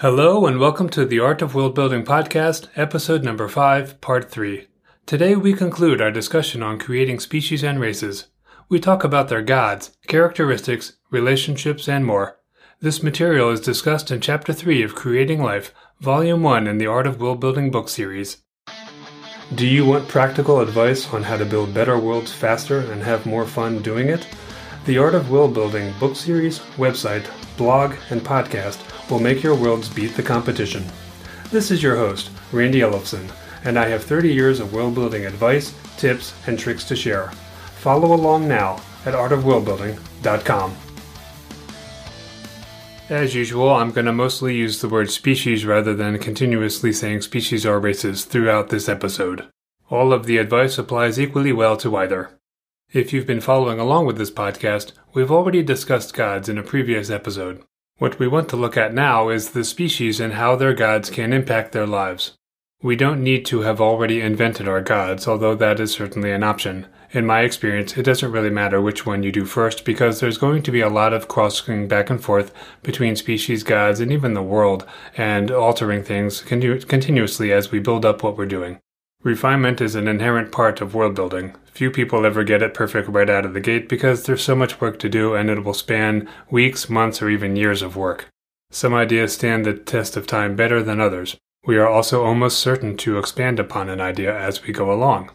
Hello, and welcome to the Art of World Building podcast, episode number 5, part 3. Today we conclude our discussion on creating species and races. We talk about their gods, characteristics, relationships, and more. This material is discussed in Chapter 3 of Creating Life, Volume 1 in the Art of World Building book series. Do you want practical advice on how to build better worlds faster and have more fun doing it? The Art of World Building book series, website, blog, and podcast will make your worlds beat the competition. This is your host, Randy Ellefson, and I have 30 years of world building advice, tips, and tricks to share. Follow along now at artofworldbuilding.com. As usual, I'm going to mostly use the word species rather than continuously saying species or races throughout this episode. All of the advice applies equally well to either. If you've been following along with this podcast, we've already discussed gods in a previous episode. What we want to look at now is the species and how their gods can impact their lives. We don't need to have already invented our gods, although that is certainly an option. In my experience, it doesn't really matter which one you do first because there's going to be a lot of crossing back and forth between species gods and even the world, and altering things continu- continuously as we build up what we're doing. Refinement is an inherent part of world building. Few people ever get it perfect right out of the gate because there's so much work to do and it will span weeks, months, or even years of work. Some ideas stand the test of time better than others. We are also almost certain to expand upon an idea as we go along.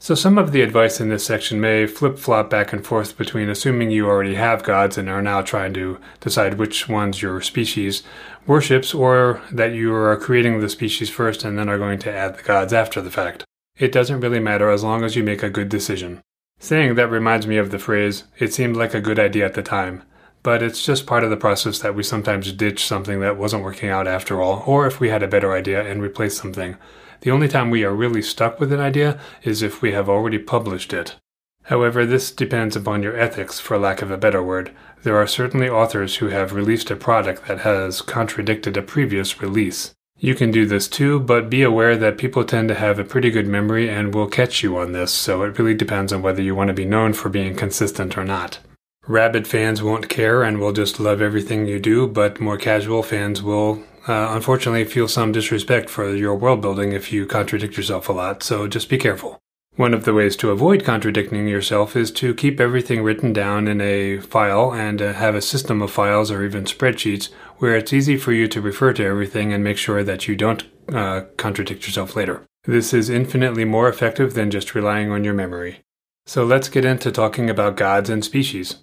So, some of the advice in this section may flip flop back and forth between assuming you already have gods and are now trying to decide which ones your species worships, or that you are creating the species first and then are going to add the gods after the fact. It doesn't really matter as long as you make a good decision. Saying that reminds me of the phrase, it seemed like a good idea at the time, but it's just part of the process that we sometimes ditch something that wasn't working out after all, or if we had a better idea and replace something. The only time we are really stuck with an idea is if we have already published it. However, this depends upon your ethics, for lack of a better word. There are certainly authors who have released a product that has contradicted a previous release. You can do this too, but be aware that people tend to have a pretty good memory and will catch you on this, so it really depends on whether you want to be known for being consistent or not. Rabid fans won't care and will just love everything you do, but more casual fans will uh, unfortunately feel some disrespect for your world building if you contradict yourself a lot, so just be careful. One of the ways to avoid contradicting yourself is to keep everything written down in a file and uh, have a system of files or even spreadsheets where it's easy for you to refer to everything and make sure that you don't uh, contradict yourself later. This is infinitely more effective than just relying on your memory. So let's get into talking about gods and species.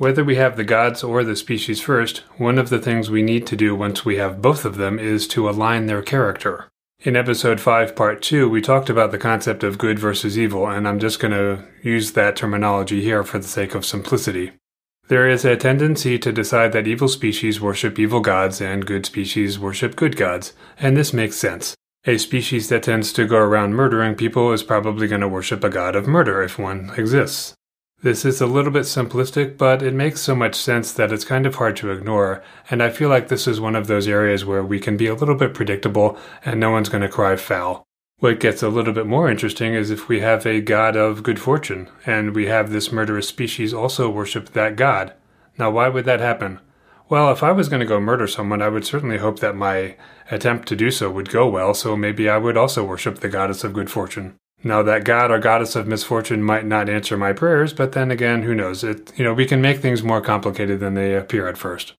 Whether we have the gods or the species first, one of the things we need to do once we have both of them is to align their character. In episode 5, part 2, we talked about the concept of good versus evil, and I'm just going to use that terminology here for the sake of simplicity. There is a tendency to decide that evil species worship evil gods and good species worship good gods, and this makes sense. A species that tends to go around murdering people is probably going to worship a god of murder if one exists. This is a little bit simplistic, but it makes so much sense that it's kind of hard to ignore, and I feel like this is one of those areas where we can be a little bit predictable and no one's going to cry foul. What gets a little bit more interesting is if we have a god of good fortune, and we have this murderous species also worship that god. Now, why would that happen? Well, if I was going to go murder someone, I would certainly hope that my attempt to do so would go well, so maybe I would also worship the goddess of good fortune. Now that god or goddess of misfortune might not answer my prayers, but then again, who knows? It you know, we can make things more complicated than they appear at first.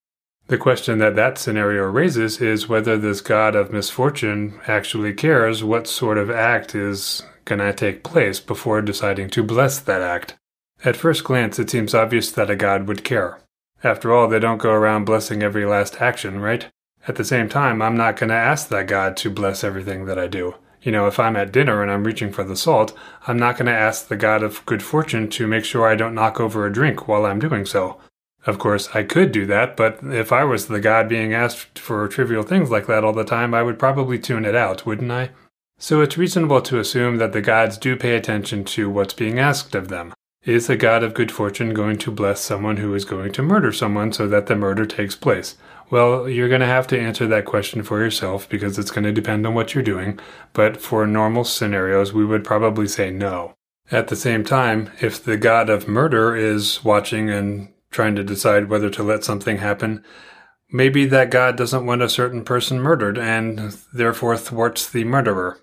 The question that that scenario raises is whether this god of misfortune actually cares what sort of act is going to take place before deciding to bless that act. At first glance, it seems obvious that a god would care. After all, they don't go around blessing every last action, right? At the same time, I'm not going to ask that god to bless everything that I do. You know, if I'm at dinner and I'm reaching for the salt, I'm not going to ask the god of good fortune to make sure I don't knock over a drink while I'm doing so. Of course, I could do that, but if I was the god being asked for trivial things like that all the time, I would probably tune it out, wouldn't I? So it's reasonable to assume that the gods do pay attention to what's being asked of them. Is the god of good fortune going to bless someone who is going to murder someone so that the murder takes place? Well, you're going to have to answer that question for yourself because it's going to depend on what you're doing. But for normal scenarios, we would probably say no. At the same time, if the god of murder is watching and trying to decide whether to let something happen, Maybe that God doesn't want a certain person murdered and therefore thwarts the murderer.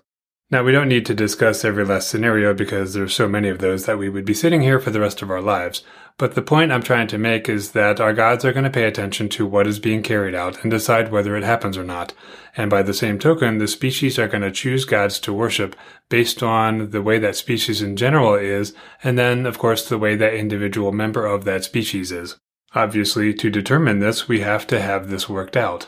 Now, we don't need to discuss every last scenario because there's so many of those that we would be sitting here for the rest of our lives. But the point I'm trying to make is that our gods are going to pay attention to what is being carried out and decide whether it happens or not. And by the same token, the species are going to choose gods to worship based on the way that species in general is, and then, of course, the way that individual member of that species is. Obviously, to determine this, we have to have this worked out.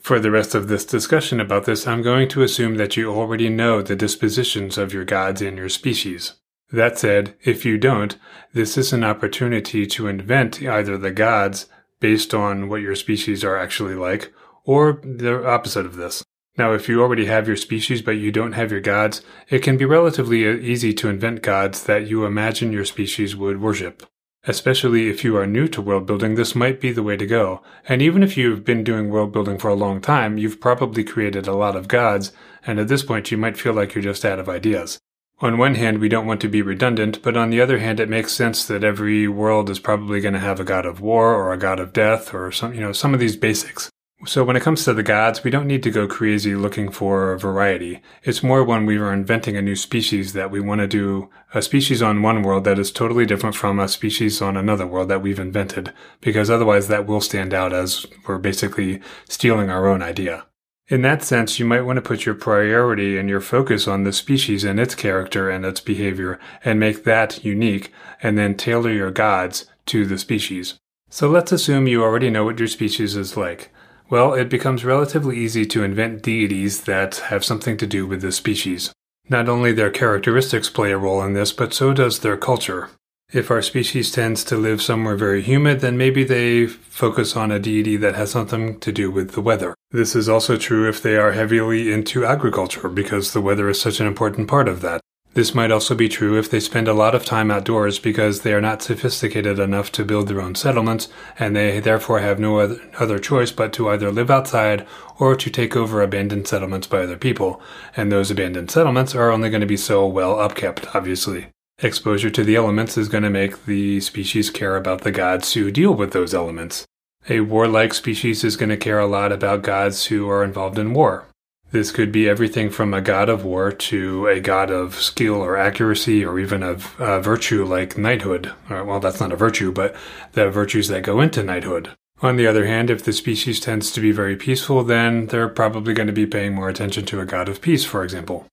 For the rest of this discussion about this, I'm going to assume that you already know the dispositions of your gods and your species. That said, if you don't, this is an opportunity to invent either the gods based on what your species are actually like, or the opposite of this. Now, if you already have your species but you don't have your gods, it can be relatively uh, easy to invent gods that you imagine your species would worship. Especially if you are new to world building, this might be the way to go. And even if you've been doing world building for a long time, you've probably created a lot of gods, and at this point you might feel like you're just out of ideas. On one hand, we don't want to be redundant, but on the other hand, it makes sense that every world is probably going to have a god of war or a god of death or some, you know, some of these basics. So when it comes to the gods, we don't need to go crazy looking for variety. It's more when we are inventing a new species that we want to do a species on one world that is totally different from a species on another world that we've invented, because otherwise that will stand out as we're basically stealing our own idea. In that sense, you might want to put your priority and your focus on the species and its character and its behavior and make that unique and then tailor your gods to the species. So let's assume you already know what your species is like. Well, it becomes relatively easy to invent deities that have something to do with the species. Not only their characteristics play a role in this, but so does their culture. If our species tends to live somewhere very humid, then maybe they focus on a deity that has something to do with the weather. This is also true if they are heavily into agriculture, because the weather is such an important part of that. This might also be true if they spend a lot of time outdoors because they are not sophisticated enough to build their own settlements and they therefore have no other choice but to either live outside or to take over abandoned settlements by other people. And those abandoned settlements are only going to be so well upkept, obviously. Exposure to the elements is going to make the species care about the gods who deal with those elements. A warlike species is going to care a lot about gods who are involved in war. This could be everything from a god of war to a god of skill or accuracy or even of uh, virtue like knighthood. Or, well, that's not a virtue, but the virtues that go into knighthood. On the other hand, if the species tends to be very peaceful, then they're probably going to be paying more attention to a god of peace, for example.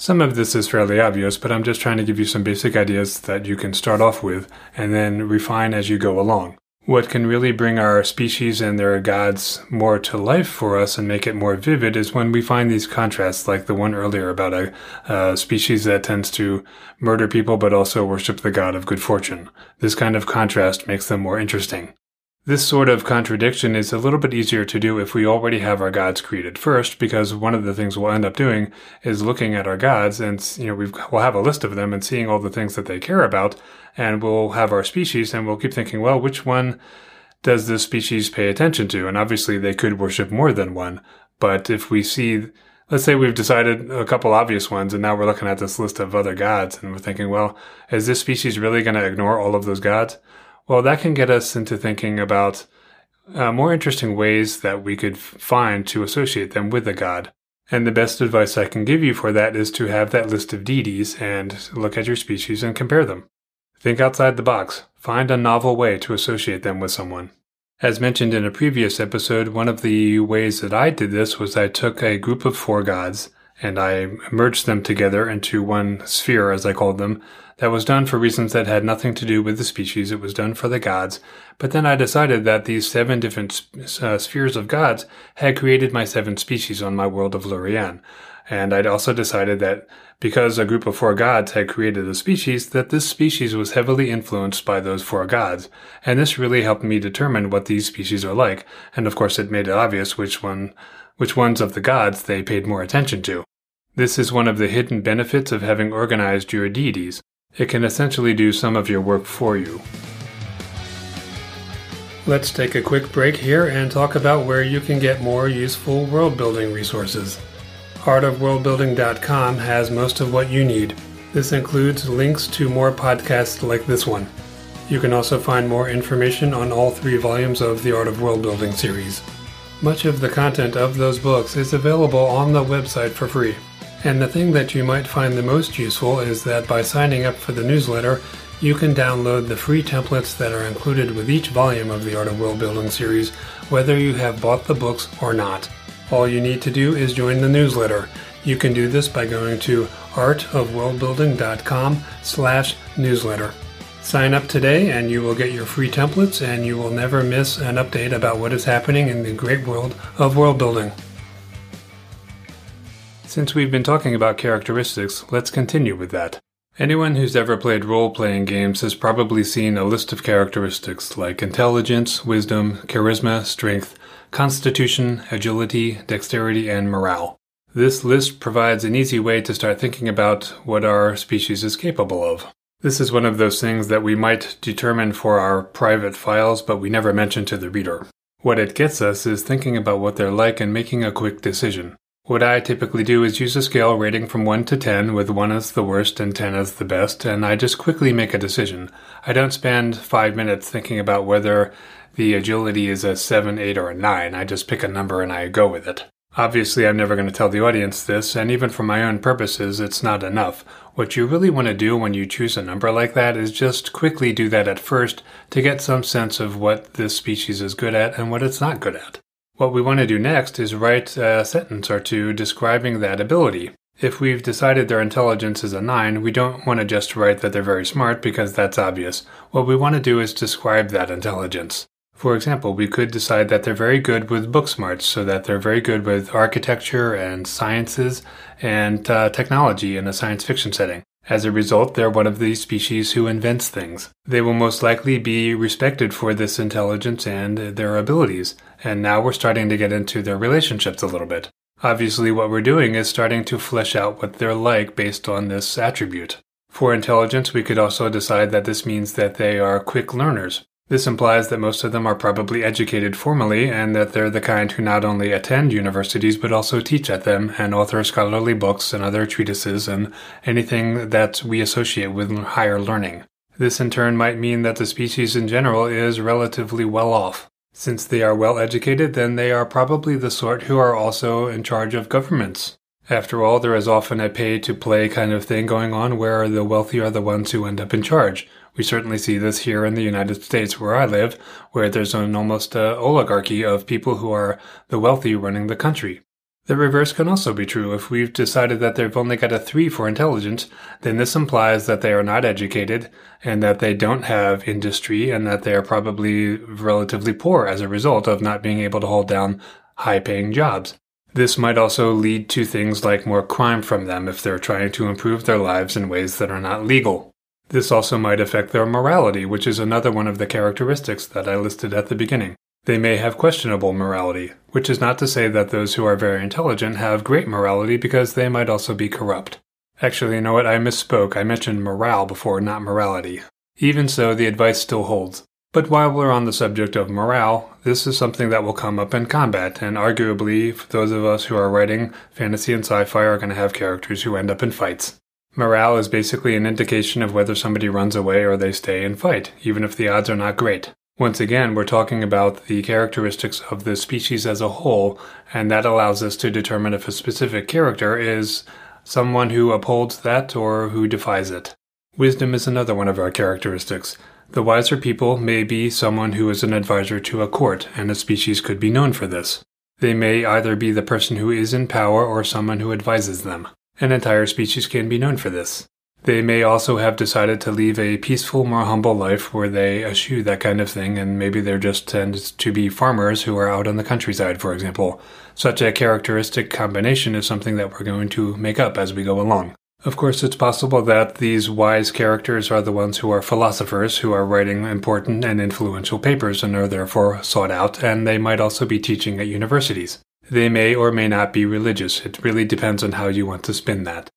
Some of this is fairly obvious, but I'm just trying to give you some basic ideas that you can start off with and then refine as you go along. What can really bring our species and their gods more to life for us and make it more vivid is when we find these contrasts, like the one earlier about a, a, species that tends to murder people but also worship the god of good fortune. This kind of contrast makes them more interesting. This sort of contradiction is a little bit easier to do if we already have our gods created first, because one of the things we'll end up doing is looking at our gods and, you know, we will have a list of them and seeing all the things that they care about, and we'll have our species and we'll keep thinking, well, which one does this species pay attention to? And obviously they could worship more than one, but if we see, let's say we've decided a couple obvious ones and now we're looking at this list of other gods and we're thinking, well, is this species really going to ignore all of those gods? Well, that can get us into thinking about uh, more interesting ways that we could find to associate them with a god. And the best advice I can give you for that is to have that list of deities and look at your species and compare them. Think outside the box. Find a novel way to associate them with someone. As mentioned in a previous episode, one of the ways that I did this was I took a group of four gods and I merged them together into one sphere, as I called them, that was done for reasons that had nothing to do with the species. It was done for the gods. But then I decided that these seven different uh, spheres of gods had created my seven species on my world of Llurien. And I'd also decided that because a group of four gods had created a species, that this species was heavily influenced by those four gods. And this really helped me determine what these species are like. And of course, it made it obvious which one, which ones of the gods they paid more attention to. This is one of the hidden benefits of having organized your deities. It can essentially do some of your work for you. Let's take a quick break here and talk about where you can get more useful world building resources. Artofworldbuilding.com has most of what you need. This includes links to more podcasts like this one. You can also find more information on all three volumes of the Art of World Building series. Much of the content of those books is available on the website for free. And the thing that you might find the most useful is that by signing up for the newsletter, you can download the free templates that are included with each volume of the Art of World Building series, whether you have bought the books or not. All you need to do is join the newsletter. You can do this by going to artofworldbuilding.com slash newsletter. Sign up today and you will get your free templates and you will never miss an update about what is happening in the great world of world building. Since we've been talking about characteristics, let's continue with that. Anyone who's ever played role playing games has probably seen a list of characteristics like intelligence, wisdom, charisma, strength, constitution, agility, dexterity, and morale. This list provides an easy way to start thinking about what our species is capable of. This is one of those things that we might determine for our private files, but we never mention to the reader. What it gets us is thinking about what they're like and making a quick decision. What I typically do is use a scale rating from 1 to 10, with 1 as the worst and 10 as the best, and I just quickly make a decision. I don't spend 5 minutes thinking about whether the agility is a 7, 8, or a 9. I just pick a number and I go with it. Obviously, I'm never going to tell the audience this, and even for my own purposes, it's not enough. What you really want to do when you choose a number like that is just quickly do that at first to get some sense of what this species is good at and what it's not good at. What we want to do next is write a sentence or two describing that ability. If we've decided their intelligence is a 9, we don't want to just write that they're very smart because that's obvious. What we want to do is describe that intelligence. For example, we could decide that they're very good with book smarts, so that they're very good with architecture and sciences and uh, technology in a science fiction setting. As a result, they're one of the species who invents things. They will most likely be respected for this intelligence and their abilities, and now we're starting to get into their relationships a little bit. Obviously, what we're doing is starting to flesh out what they're like based on this attribute. For intelligence, we could also decide that this means that they are quick learners. This implies that most of them are probably educated formally and that they're the kind who not only attend universities but also teach at them and author scholarly books and other treatises and anything that we associate with higher learning. This in turn might mean that the species in general is relatively well off. Since they are well educated, then they are probably the sort who are also in charge of governments. After all, there is often a pay to play kind of thing going on where the wealthy are the ones who end up in charge. We certainly see this here in the United States where I live, where there's an almost uh, oligarchy of people who are the wealthy running the country. The reverse can also be true. If we've decided that they've only got a 3 for intelligence, then this implies that they are not educated and that they don't have industry and that they are probably relatively poor as a result of not being able to hold down high paying jobs. This might also lead to things like more crime from them if they're trying to improve their lives in ways that are not legal. This also might affect their morality, which is another one of the characteristics that I listed at the beginning. They may have questionable morality, which is not to say that those who are very intelligent have great morality because they might also be corrupt. Actually, you know what? I misspoke. I mentioned morale before, not morality. Even so, the advice still holds. But while we're on the subject of morale, this is something that will come up in combat, and arguably, for those of us who are writing fantasy and sci fi are going to have characters who end up in fights. Morale is basically an indication of whether somebody runs away or they stay and fight, even if the odds are not great. Once again, we're talking about the characteristics of the species as a whole, and that allows us to determine if a specific character is someone who upholds that or who defies it. Wisdom is another one of our characteristics. The wiser people may be someone who is an advisor to a court, and a species could be known for this. They may either be the person who is in power or someone who advises them. An entire species can be known for this. They may also have decided to leave a peaceful, more humble life where they eschew that kind of thing, and maybe they're just tend to be farmers who are out on the countryside, for example. Such a characteristic combination is something that we're going to make up as we go along. Of course, it's possible that these wise characters are the ones who are philosophers who are writing important and influential papers and are therefore sought out, and they might also be teaching at universities. They may or may not be religious. It really depends on how you want to spin that.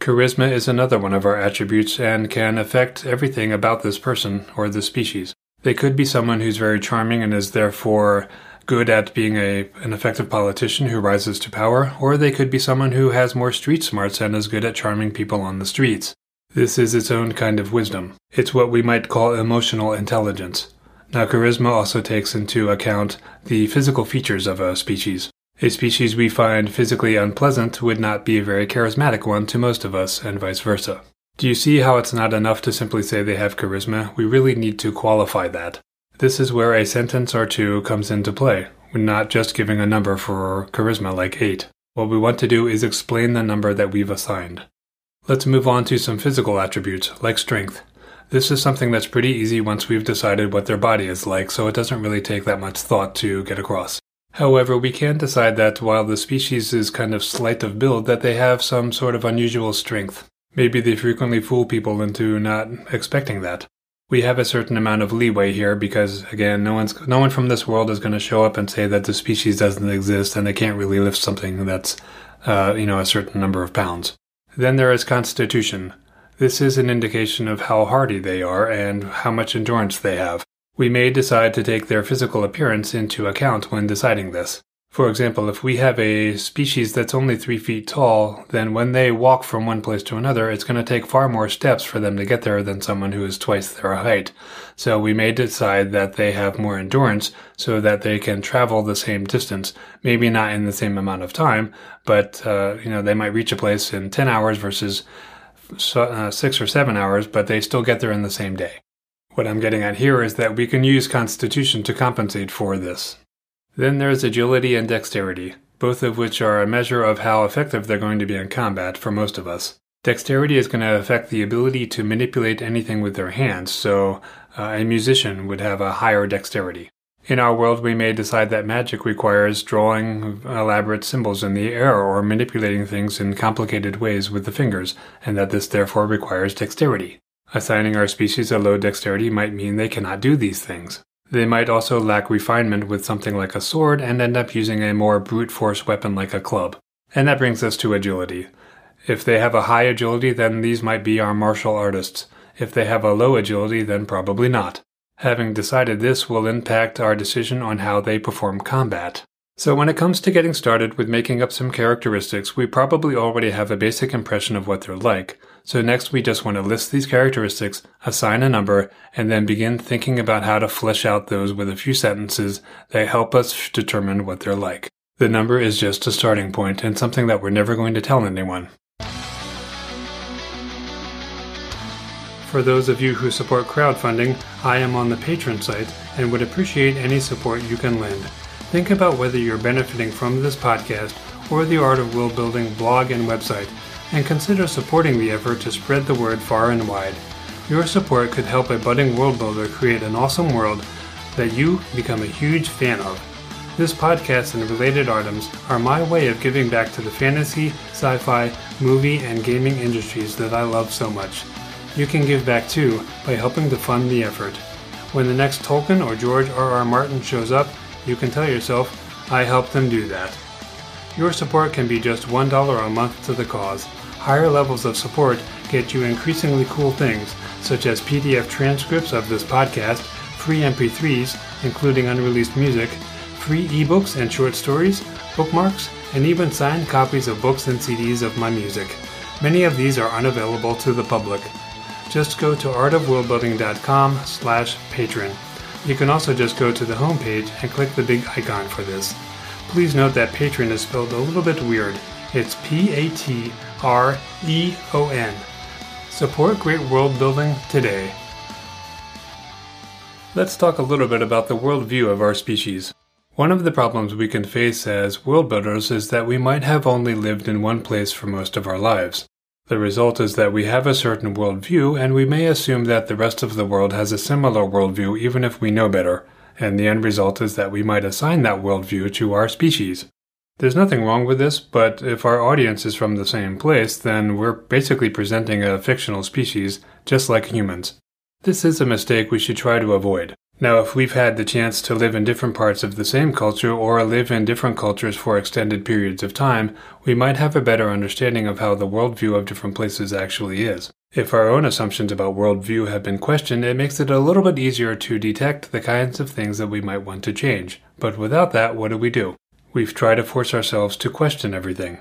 Charisma is another one of our attributes and can affect everything about this person or the species. They could be someone who's very charming and is therefore good at being a, an effective politician who rises to power, or they could be someone who has more street smarts and is good at charming people on the streets. This is its own kind of wisdom. It's what we might call emotional intelligence. Now, charisma also takes into account the physical features of a species. A species we find physically unpleasant would not be a very charismatic one to most of us, and vice versa. Do you see how it's not enough to simply say they have charisma? We really need to qualify that. This is where a sentence or two comes into play. We're not just giving a number for charisma like 8. What we want to do is explain the number that we've assigned. Let's move on to some physical attributes, like strength. This is something that's pretty easy once we've decided what their body is like, so it doesn't really take that much thought to get across. However, we can decide that while the species is kind of slight of build, that they have some sort of unusual strength. Maybe they frequently fool people into not expecting that. We have a certain amount of leeway here because, again, no one's no one from this world is going to show up and say that the species doesn't exist and they can't really lift something that's, uh, you know, a certain number of pounds. Then there is constitution. This is an indication of how hardy they are and how much endurance they have. We may decide to take their physical appearance into account when deciding this. For example, if we have a species that's only three feet tall, then when they walk from one place to another, it's going to take far more steps for them to get there than someone who is twice their height. So we may decide that they have more endurance so that they can travel the same distance, maybe not in the same amount of time, but, uh, you know, they might reach a place in 10 hours versus uh, six or seven hours, but they still get there in the same day. What I'm getting at here is that we can use Constitution to compensate for this. Then there's agility and dexterity, both of which are a measure of how effective they're going to be in combat for most of us. Dexterity is going to affect the ability to manipulate anything with their hands, so uh, a musician would have a higher dexterity. In our world, we may decide that magic requires drawing elaborate symbols in the air or manipulating things in complicated ways with the fingers, and that this therefore requires dexterity. Assigning our species a low dexterity might mean they cannot do these things. They might also lack refinement with something like a sword and end up using a more brute force weapon like a club. And that brings us to agility. If they have a high agility, then these might be our martial artists. If they have a low agility, then probably not. Having decided this will impact our decision on how they perform combat. So, when it comes to getting started with making up some characteristics, we probably already have a basic impression of what they're like. So, next we just want to list these characteristics, assign a number, and then begin thinking about how to flesh out those with a few sentences that help us determine what they're like. The number is just a starting point and something that we're never going to tell anyone. For those of you who support crowdfunding, I am on the Patreon site and would appreciate any support you can lend. Think about whether you're benefiting from this podcast or the Art of World Building blog and website, and consider supporting the effort to spread the word far and wide. Your support could help a budding world builder create an awesome world that you become a huge fan of. This podcast and related items are my way of giving back to the fantasy, sci fi, movie, and gaming industries that I love so much. You can give back too by helping to fund the effort. When the next Tolkien or George R. R. Martin shows up, you can tell yourself, I helped them do that. Your support can be just $1 a month to the cause. Higher levels of support get you increasingly cool things, such as PDF transcripts of this podcast, free MP3s, including unreleased music, free ebooks and short stories, bookmarks, and even signed copies of books and CDs of my music. Many of these are unavailable to the public just go to artofworldbuilding.com slash patreon. You can also just go to the homepage and click the big icon for this. Please note that Patreon is spelled a little bit weird. It's P-A-T-R-E-O-N. Support great world building today. Let's talk a little bit about the worldview of our species. One of the problems we can face as world builders is that we might have only lived in one place for most of our lives. The result is that we have a certain worldview, and we may assume that the rest of the world has a similar worldview even if we know better, and the end result is that we might assign that worldview to our species. There's nothing wrong with this, but if our audience is from the same place, then we're basically presenting a fictional species, just like humans. This is a mistake we should try to avoid. Now, if we've had the chance to live in different parts of the same culture or live in different cultures for extended periods of time, we might have a better understanding of how the worldview of different places actually is. If our own assumptions about worldview have been questioned, it makes it a little bit easier to detect the kinds of things that we might want to change. But without that, what do we do? We've tried to force ourselves to question everything.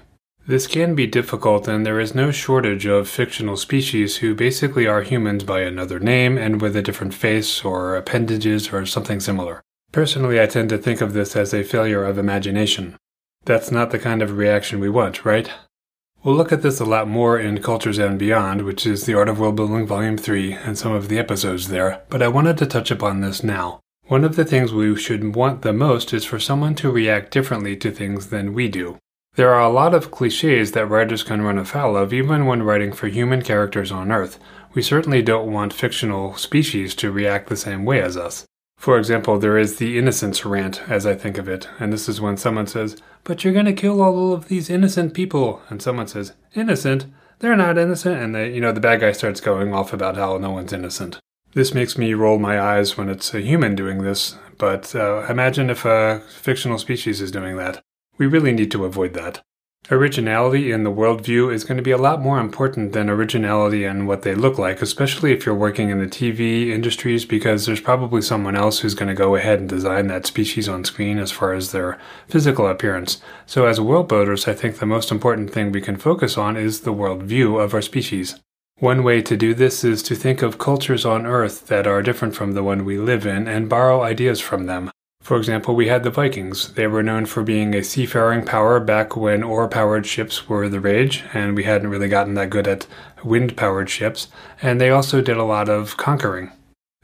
This can be difficult, and there is no shortage of fictional species who basically are humans by another name and with a different face or appendages or something similar. Personally, I tend to think of this as a failure of imagination. That's not the kind of reaction we want, right? We'll look at this a lot more in Cultures and Beyond, which is The Art of World Building Volume 3, and some of the episodes there, but I wanted to touch upon this now. One of the things we should want the most is for someone to react differently to things than we do. There are a lot of cliches that writers can run afoul of even when writing for human characters on Earth. We certainly don't want fictional species to react the same way as us. For example, there is the innocence rant, as I think of it, and this is when someone says, But you're gonna kill all of these innocent people. And someone says, Innocent? They're not innocent. And the, you know, the bad guy starts going off about how no one's innocent. This makes me roll my eyes when it's a human doing this, but uh, imagine if a fictional species is doing that. We really need to avoid that. Originality in the worldview is going to be a lot more important than originality in what they look like, especially if you're working in the TV industries, because there's probably someone else who's going to go ahead and design that species on screen as far as their physical appearance. So, as world builders, I think the most important thing we can focus on is the worldview of our species. One way to do this is to think of cultures on Earth that are different from the one we live in and borrow ideas from them. For example, we had the Vikings. They were known for being a seafaring power back when oar powered ships were the rage, and we hadn't really gotten that good at wind powered ships, and they also did a lot of conquering.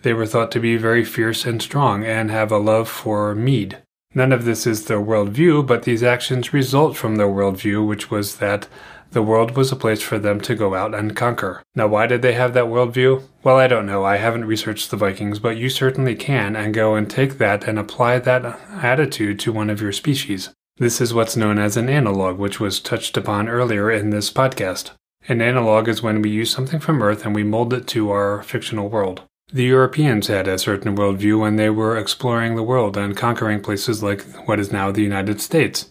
They were thought to be very fierce and strong and have a love for mead. None of this is their worldview, but these actions result from their worldview, which was that the world was a place for them to go out and conquer. Now, why did they have that worldview? Well, I don't know. I haven't researched the Vikings, but you certainly can and go and take that and apply that attitude to one of your species. This is what's known as an analog, which was touched upon earlier in this podcast. An analog is when we use something from Earth and we mold it to our fictional world. The Europeans had a certain worldview when they were exploring the world and conquering places like what is now the United States.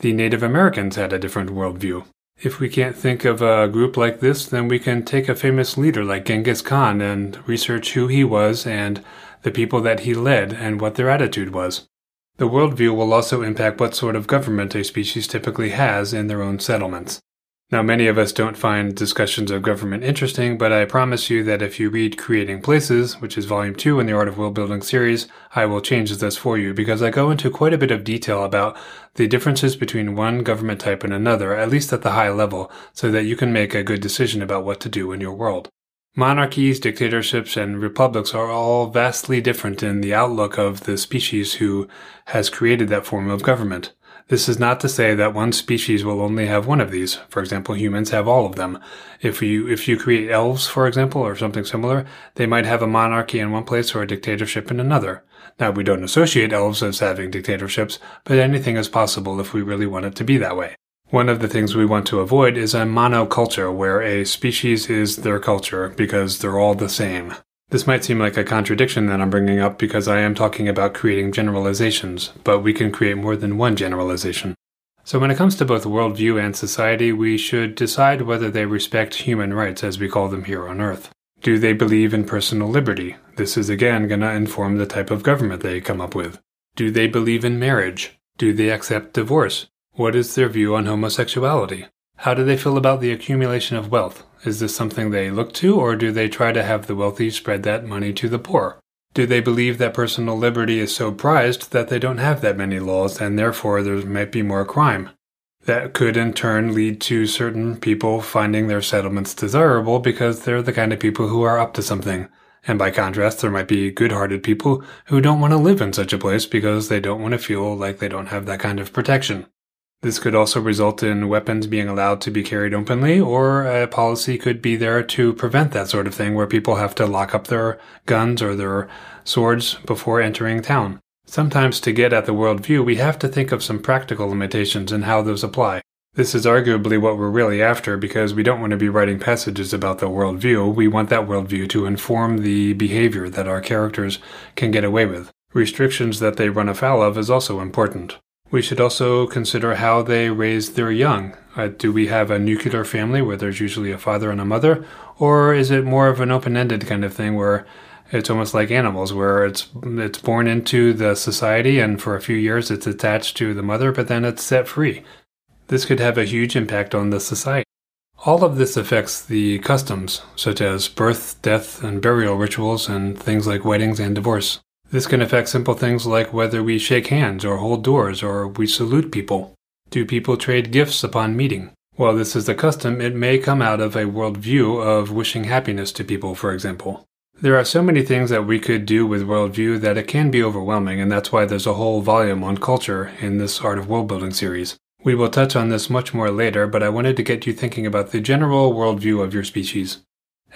The Native Americans had a different worldview. If we can't think of a group like this, then we can take a famous leader like Genghis Khan and research who he was and the people that he led and what their attitude was. The worldview will also impact what sort of government a species typically has in their own settlements. Now, many of us don't find discussions of government interesting, but I promise you that if you read Creating Places, which is volume 2 in the Art of World Building series, I will change this for you because I go into quite a bit of detail about the differences between one government type and another, at least at the high level, so that you can make a good decision about what to do in your world. Monarchies, dictatorships, and republics are all vastly different in the outlook of the species who has created that form of government. This is not to say that one species will only have one of these. For example, humans have all of them. If you if you create elves, for example, or something similar, they might have a monarchy in one place or a dictatorship in another. Now, we don't associate elves as having dictatorships, but anything is possible if we really want it to be that way. One of the things we want to avoid is a monoculture where a species is their culture because they're all the same. This might seem like a contradiction that I'm bringing up because I am talking about creating generalizations, but we can create more than one generalization. So, when it comes to both worldview and society, we should decide whether they respect human rights as we call them here on Earth. Do they believe in personal liberty? This is again going to inform the type of government they come up with. Do they believe in marriage? Do they accept divorce? What is their view on homosexuality? How do they feel about the accumulation of wealth? Is this something they look to, or do they try to have the wealthy spread that money to the poor? Do they believe that personal liberty is so prized that they don't have that many laws and therefore there might be more crime? That could in turn lead to certain people finding their settlements desirable because they're the kind of people who are up to something. And by contrast, there might be good hearted people who don't want to live in such a place because they don't want to feel like they don't have that kind of protection. This could also result in weapons being allowed to be carried openly, or a policy could be there to prevent that sort of thing where people have to lock up their guns or their swords before entering town. Sometimes to get at the worldview, we have to think of some practical limitations and how those apply. This is arguably what we're really after because we don't want to be writing passages about the worldview. We want that worldview to inform the behavior that our characters can get away with. Restrictions that they run afoul of is also important. We should also consider how they raise their young. Uh, do we have a nuclear family where there's usually a father and a mother, or is it more of an open-ended kind of thing where it's almost like animals, where it's it's born into the society and for a few years it's attached to the mother, but then it's set free? This could have a huge impact on the society. All of this affects the customs, such as birth, death, and burial rituals, and things like weddings and divorce. This can affect simple things like whether we shake hands or hold doors or we salute people. Do people trade gifts upon meeting? While this is a custom, it may come out of a worldview of wishing happiness to people, for example. There are so many things that we could do with worldview that it can be overwhelming, and that's why there's a whole volume on culture in this Art of World Building series. We will touch on this much more later, but I wanted to get you thinking about the general worldview of your species.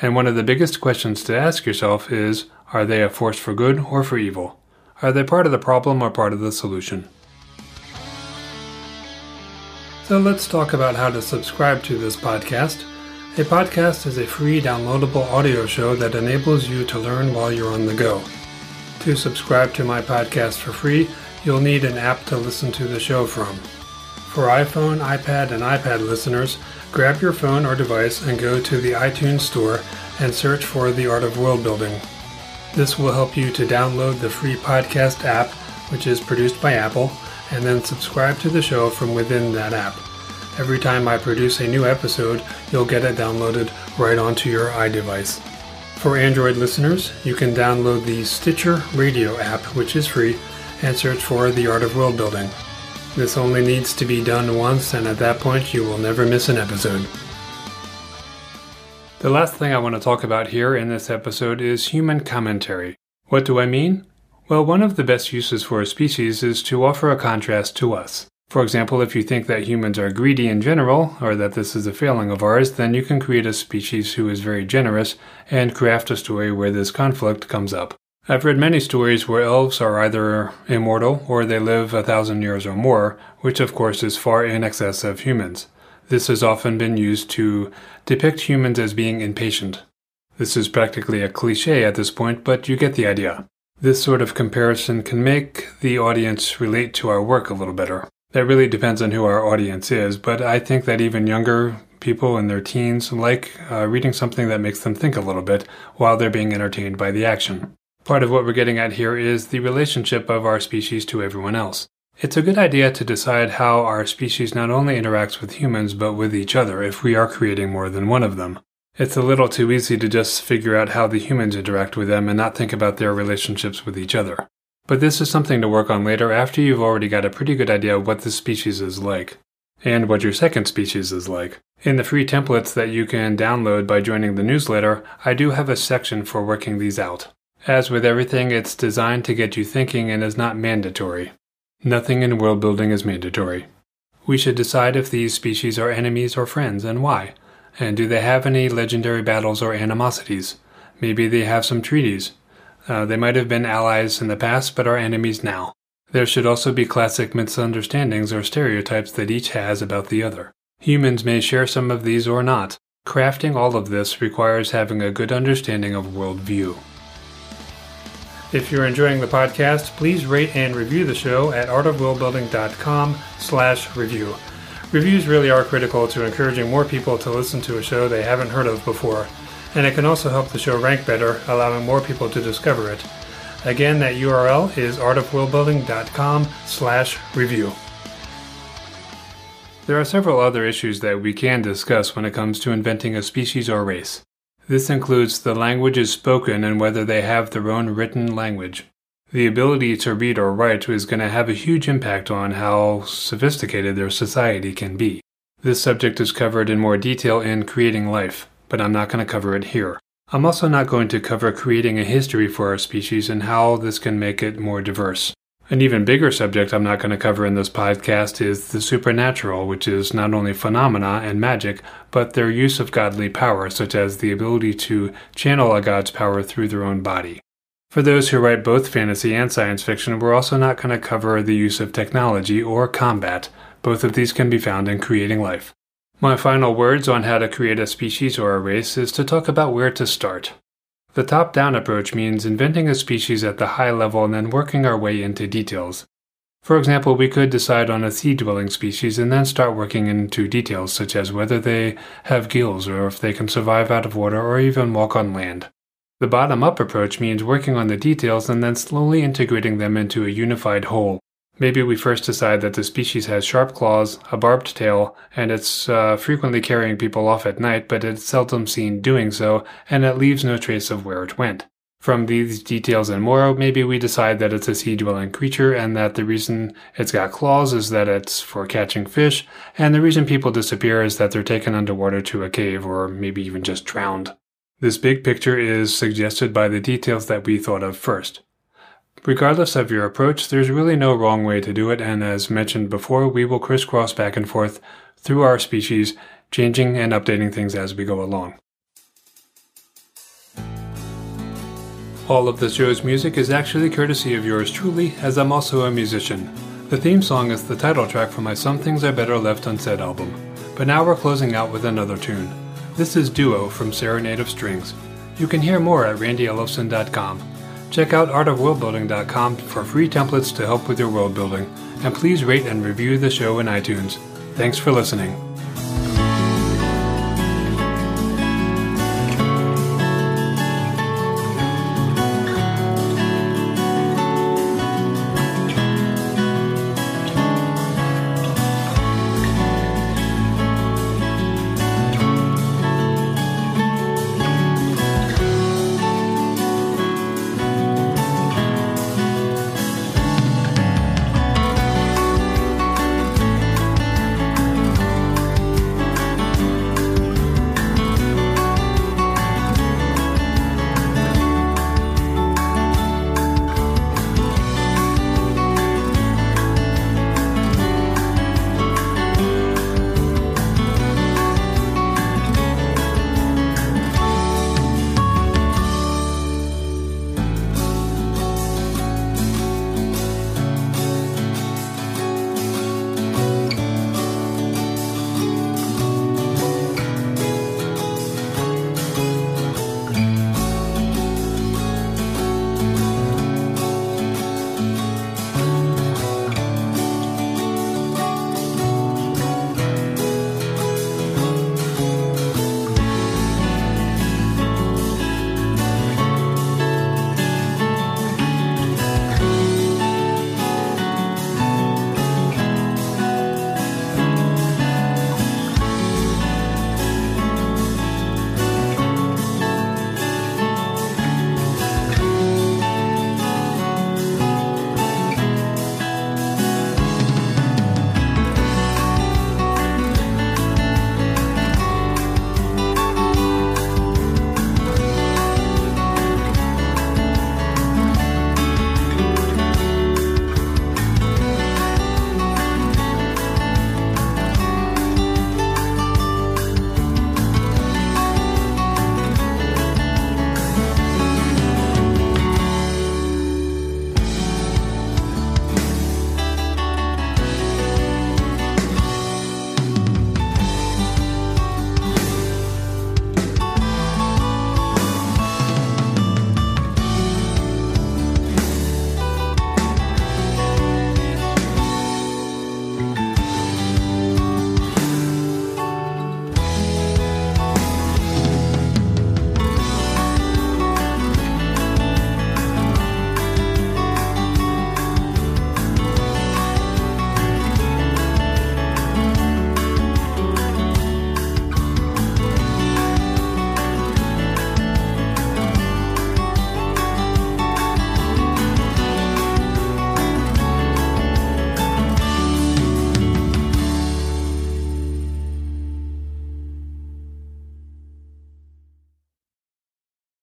And one of the biggest questions to ask yourself is are they a force for good or for evil? Are they part of the problem or part of the solution? So let's talk about how to subscribe to this podcast. A podcast is a free downloadable audio show that enables you to learn while you're on the go. To subscribe to my podcast for free, you'll need an app to listen to the show from. For iPhone, iPad, and iPod listeners, grab your phone or device and go to the iTunes Store and search for The Art of World Building. This will help you to download the free podcast app, which is produced by Apple, and then subscribe to the show from within that app. Every time I produce a new episode, you'll get it downloaded right onto your iDevice. For Android listeners, you can download the Stitcher Radio app, which is free, and search for The Art of World Building. This only needs to be done once, and at that point, you will never miss an episode. The last thing I want to talk about here in this episode is human commentary. What do I mean? Well, one of the best uses for a species is to offer a contrast to us. For example, if you think that humans are greedy in general, or that this is a failing of ours, then you can create a species who is very generous and craft a story where this conflict comes up. I've read many stories where elves are either immortal or they live a thousand years or more, which of course is far in excess of humans. This has often been used to depict humans as being impatient. This is practically a cliche at this point, but you get the idea. This sort of comparison can make the audience relate to our work a little better. That really depends on who our audience is, but I think that even younger people in their teens like uh, reading something that makes them think a little bit while they're being entertained by the action. Part of what we're getting at here is the relationship of our species to everyone else. It's a good idea to decide how our species not only interacts with humans but with each other if we are creating more than one of them. It's a little too easy to just figure out how the humans interact with them and not think about their relationships with each other. But this is something to work on later after you've already got a pretty good idea of what this species is like, and what your second species is like. In the free templates that you can download by joining the newsletter, I do have a section for working these out. As with everything, it's designed to get you thinking and is not mandatory. Nothing in world building is mandatory. We should decide if these species are enemies or friends and why. And do they have any legendary battles or animosities? Maybe they have some treaties. Uh, they might have been allies in the past, but are enemies now. There should also be classic misunderstandings or stereotypes that each has about the other. Humans may share some of these or not. Crafting all of this requires having a good understanding of worldview. If you're enjoying the podcast, please rate and review the show at artofworldbuilding.com slash review. Reviews really are critical to encouraging more people to listen to a show they haven't heard of before, and it can also help the show rank better, allowing more people to discover it. Again, that URL is artofworldbuilding.com slash review. There are several other issues that we can discuss when it comes to inventing a species or race. This includes the languages spoken and whether they have their own written language. The ability to read or write is going to have a huge impact on how sophisticated their society can be. This subject is covered in more detail in Creating Life, but I'm not going to cover it here. I'm also not going to cover creating a history for our species and how this can make it more diverse. An even bigger subject I'm not going to cover in this podcast is the supernatural, which is not only phenomena and magic, but their use of godly power, such as the ability to channel a god's power through their own body. For those who write both fantasy and science fiction, we're also not going to cover the use of technology or combat. Both of these can be found in Creating Life. My final words on how to create a species or a race is to talk about where to start. The top down approach means inventing a species at the high level and then working our way into details. For example, we could decide on a sea dwelling species and then start working into details such as whether they have gills or if they can survive out of water or even walk on land. The bottom up approach means working on the details and then slowly integrating them into a unified whole. Maybe we first decide that the species has sharp claws, a barbed tail, and it's uh, frequently carrying people off at night, but it's seldom seen doing so, and it leaves no trace of where it went. From these details and more, maybe we decide that it's a sea dwelling creature and that the reason it's got claws is that it's for catching fish, and the reason people disappear is that they're taken underwater to a cave or maybe even just drowned. This big picture is suggested by the details that we thought of first. Regardless of your approach, there's really no wrong way to do it, and as mentioned before, we will crisscross back and forth through our species, changing and updating things as we go along. All of the show's music is actually courtesy of yours truly, as I'm also a musician. The theme song is the title track from my Some Things Are Better Left Unsaid album. But now we're closing out with another tune. This is Duo from Serenade of Strings. You can hear more at randyellefson.com. Check out artofworldbuilding.com for free templates to help with your world building, and please rate and review the show in iTunes. Thanks for listening.